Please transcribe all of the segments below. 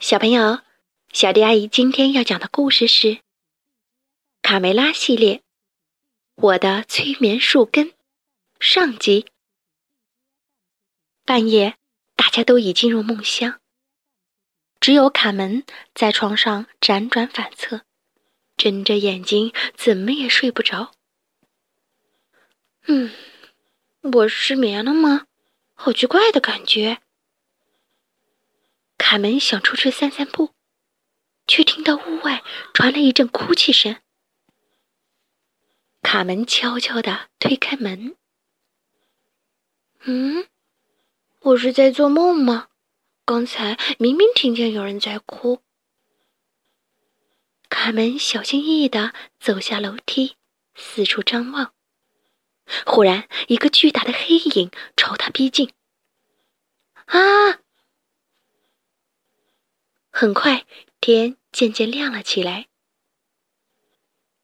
小朋友，小迪阿姨今天要讲的故事是《卡梅拉系列》，我的催眠树根上集。半夜，大家都已进入梦乡，只有卡门在床上辗转反侧，睁着眼睛，怎么也睡不着。嗯，我失眠了吗？好奇怪的感觉。卡门想出去散散步，却听到屋外传来一阵哭泣声。卡门悄悄地推开门。嗯，我是在做梦吗？刚才明明听见有人在哭。卡门小心翼翼地走下楼梯，四处张望。忽然，一个巨大的黑影朝他逼近。啊！很快，天渐渐亮了起来。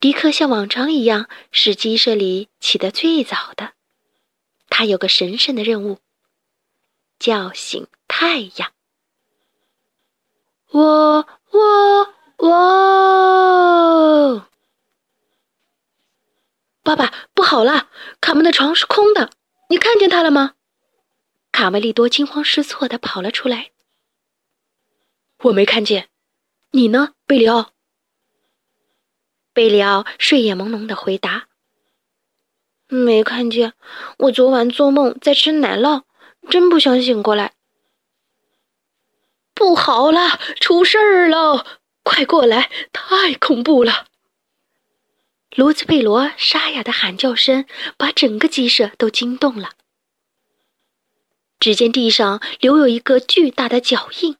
迪克像往常一样是鸡舍里起得最早的，他有个神圣的任务：叫醒太阳。喔喔喔！爸爸，不好了！卡门的床是空的，你看见他了吗？卡梅利多惊慌失措地跑了出来。我没看见，你呢，贝里奥？贝里奥睡眼朦胧的回答：“没看见，我昨晚做梦在吃奶酪，真不想醒过来。”不好了，出事儿了！快过来，太恐怖了！卢兹贝罗沙哑的喊叫声把整个鸡舍都惊动了。只见地上留有一个巨大的脚印。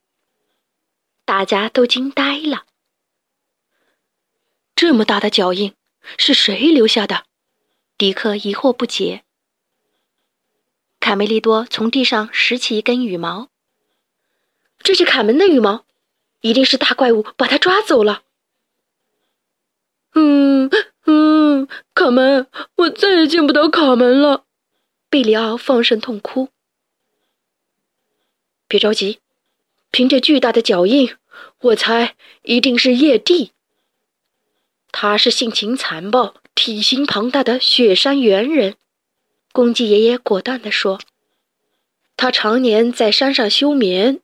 大家都惊呆了。这么大的脚印，是谁留下的？迪克疑惑不解。卡梅利多从地上拾起一根羽毛，这是卡门的羽毛，一定是大怪物把他抓走了。嗯嗯，卡门，我再也见不到卡门了。贝里奥放声痛哭。别着急。凭着巨大的脚印，我猜一定是叶帝。他是性情残暴、体型庞大的雪山猿人。公鸡爷爷果断地说：“他常年在山上休眠，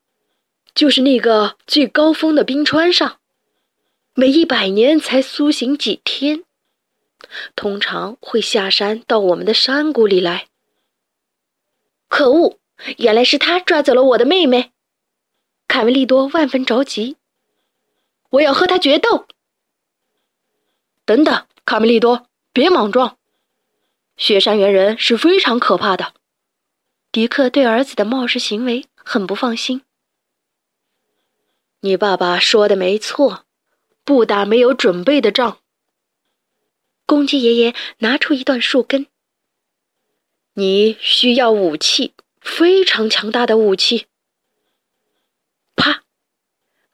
就是那个最高峰的冰川上，每一百年才苏醒几天，通常会下山到我们的山谷里来。”可恶！原来是他抓走了我的妹妹。卡梅利多万分着急，我要和他决斗。等等，卡梅利多，别莽撞！雪山猿人是非常可怕的。迪克对儿子的冒失行为很不放心。你爸爸说的没错，不打没有准备的仗。公鸡爷爷拿出一段树根。你需要武器，非常强大的武器。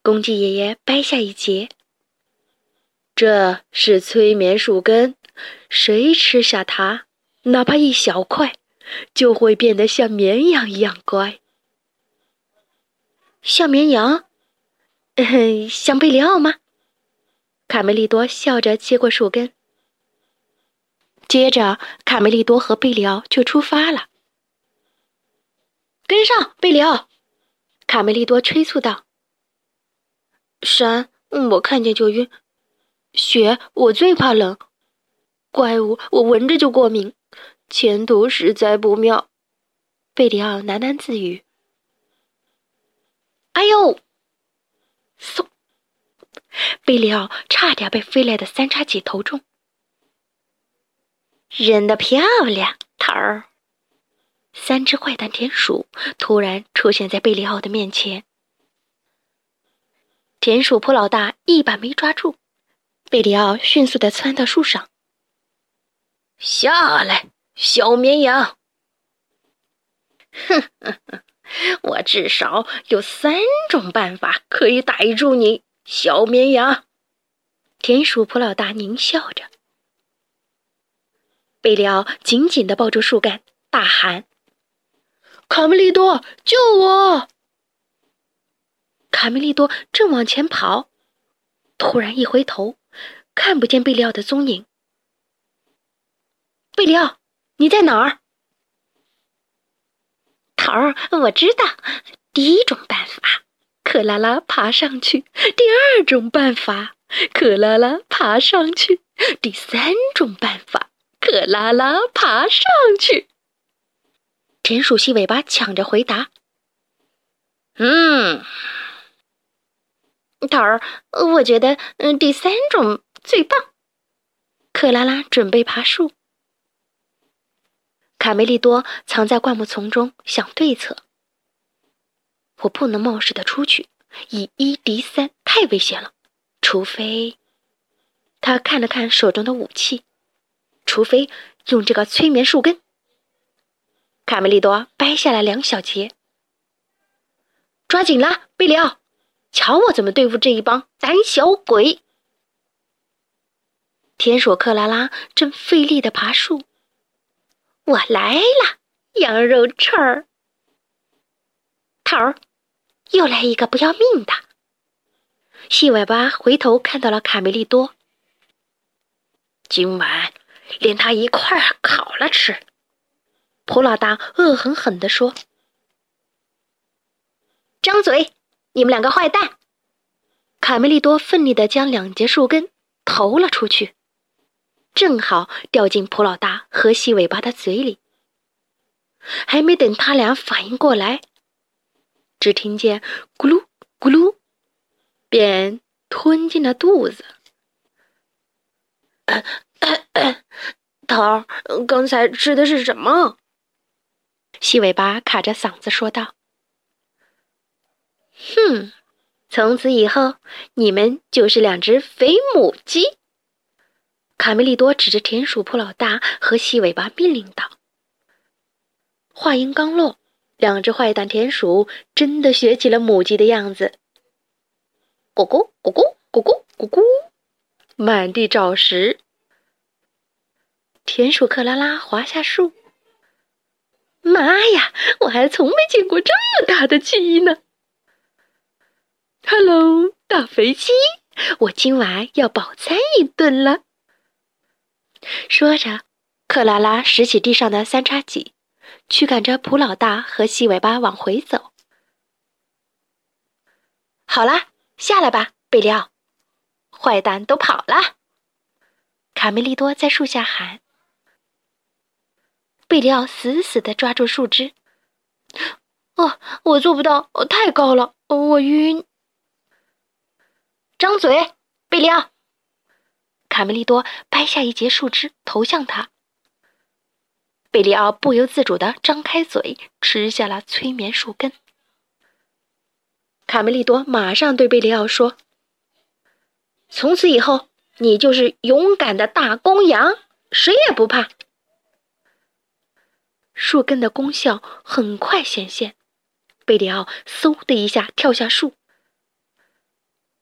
公鸡爷爷掰下一截。这是催眠树根，谁吃下它，哪怕一小块，就会变得像绵羊一样乖。像绵羊？像贝里奥吗？卡梅利多笑着接过树根。接着，卡梅利多和贝里奥就出发了。跟上，贝里奥！卡梅利多催促道：“山，我看见就晕；雪，我最怕冷；怪物，我闻着就过敏。前途实在不妙。”贝里奥喃喃自语。“哎呦！”嗖，贝里奥差点被飞来的三叉戟头中。扔得漂亮，头儿。三只坏蛋田鼠突然出现在贝里奥的面前，田鼠普老大一把没抓住，贝里奥迅速的窜到树上。下来，小绵羊！哼哼哼，我至少有三种办法可以逮住你，小绵羊！田鼠普老大狞笑着。贝里奥紧紧的抱住树干，大喊。卡梅利多，救我！卡梅利多正往前跑，突然一回头，看不见贝利奥的踪影。贝利奥，你在哪儿？头儿，我知道。第一种办法，克拉拉爬上去；第二种办法，克拉拉爬上去；第三种办法，克拉拉爬上去。田鼠细尾巴抢着回答：“嗯，头儿，我觉得嗯第三种最棒。”克拉拉准备爬树。卡梅利多藏在灌木丛中想对策。我不能冒失的出去，以一敌三太危险了。除非，他看了看手中的武器，除非用这个催眠树根。卡梅利多掰下来两小节，抓紧了，贝里奥，瞧我怎么对付这一帮胆小鬼！田鼠克拉拉正费力的爬树。我来了，羊肉串儿。头儿，又来一个不要命的。细尾巴回头看到了卡梅利多。今晚连他一块儿烤了吃。普老大恶狠狠地说：“张嘴，你们两个坏蛋！”卡梅利多奋力的将两节树根投了出去。正好掉进普老大和细尾巴的嘴里，还没等他俩反应过来，只听见咕噜咕噜，便吞进了肚子。头儿，刚才吃的是什么？细尾巴卡着嗓子说道：“哼，从此以后，你们就是两只肥母鸡。”卡梅利多指着田鼠普老大和细尾巴命令道：“话音刚落，两只坏蛋田鼠真的学起了母鸡的样子，咕咕咕咕咕咕咕咕，满地找食。田鼠克拉拉滑下树，妈呀，我还从没见过这么大的鸡呢大肥鸡，我今晚要饱餐一顿了。”说着，克拉拉拾起地上的三叉戟，驱赶着普老大和细尾巴往回走。好啦，下来吧，贝利奥！坏蛋都跑了。卡梅利多在树下喊。贝利奥死死地抓住树枝。哦，我做不到，太高了，我晕。张嘴，贝利奥！卡梅利多掰下一截树枝投向他，贝利奥不由自主地张开嘴吃下了催眠树根。卡梅利多马上对贝利奥说：“从此以后，你就是勇敢的大公羊，谁也不怕。”树根的功效很快显现，贝利奥嗖的一下跳下树。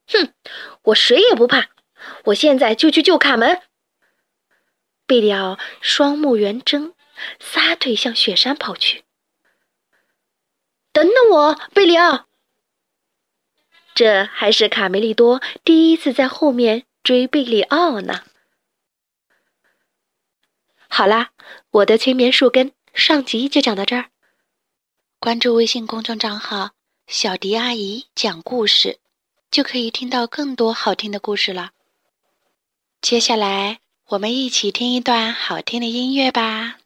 哼，我谁也不怕。我现在就去救卡门。贝里奥双目圆睁，撒腿向雪山跑去。等等我，贝里奥！这还是卡梅利多第一次在后面追贝里奥呢。好啦，我的催眠树根上集就讲到这儿。关注微信公众账号“小迪阿姨讲故事”，就可以听到更多好听的故事了。接下来，我们一起听一段好听的音乐吧。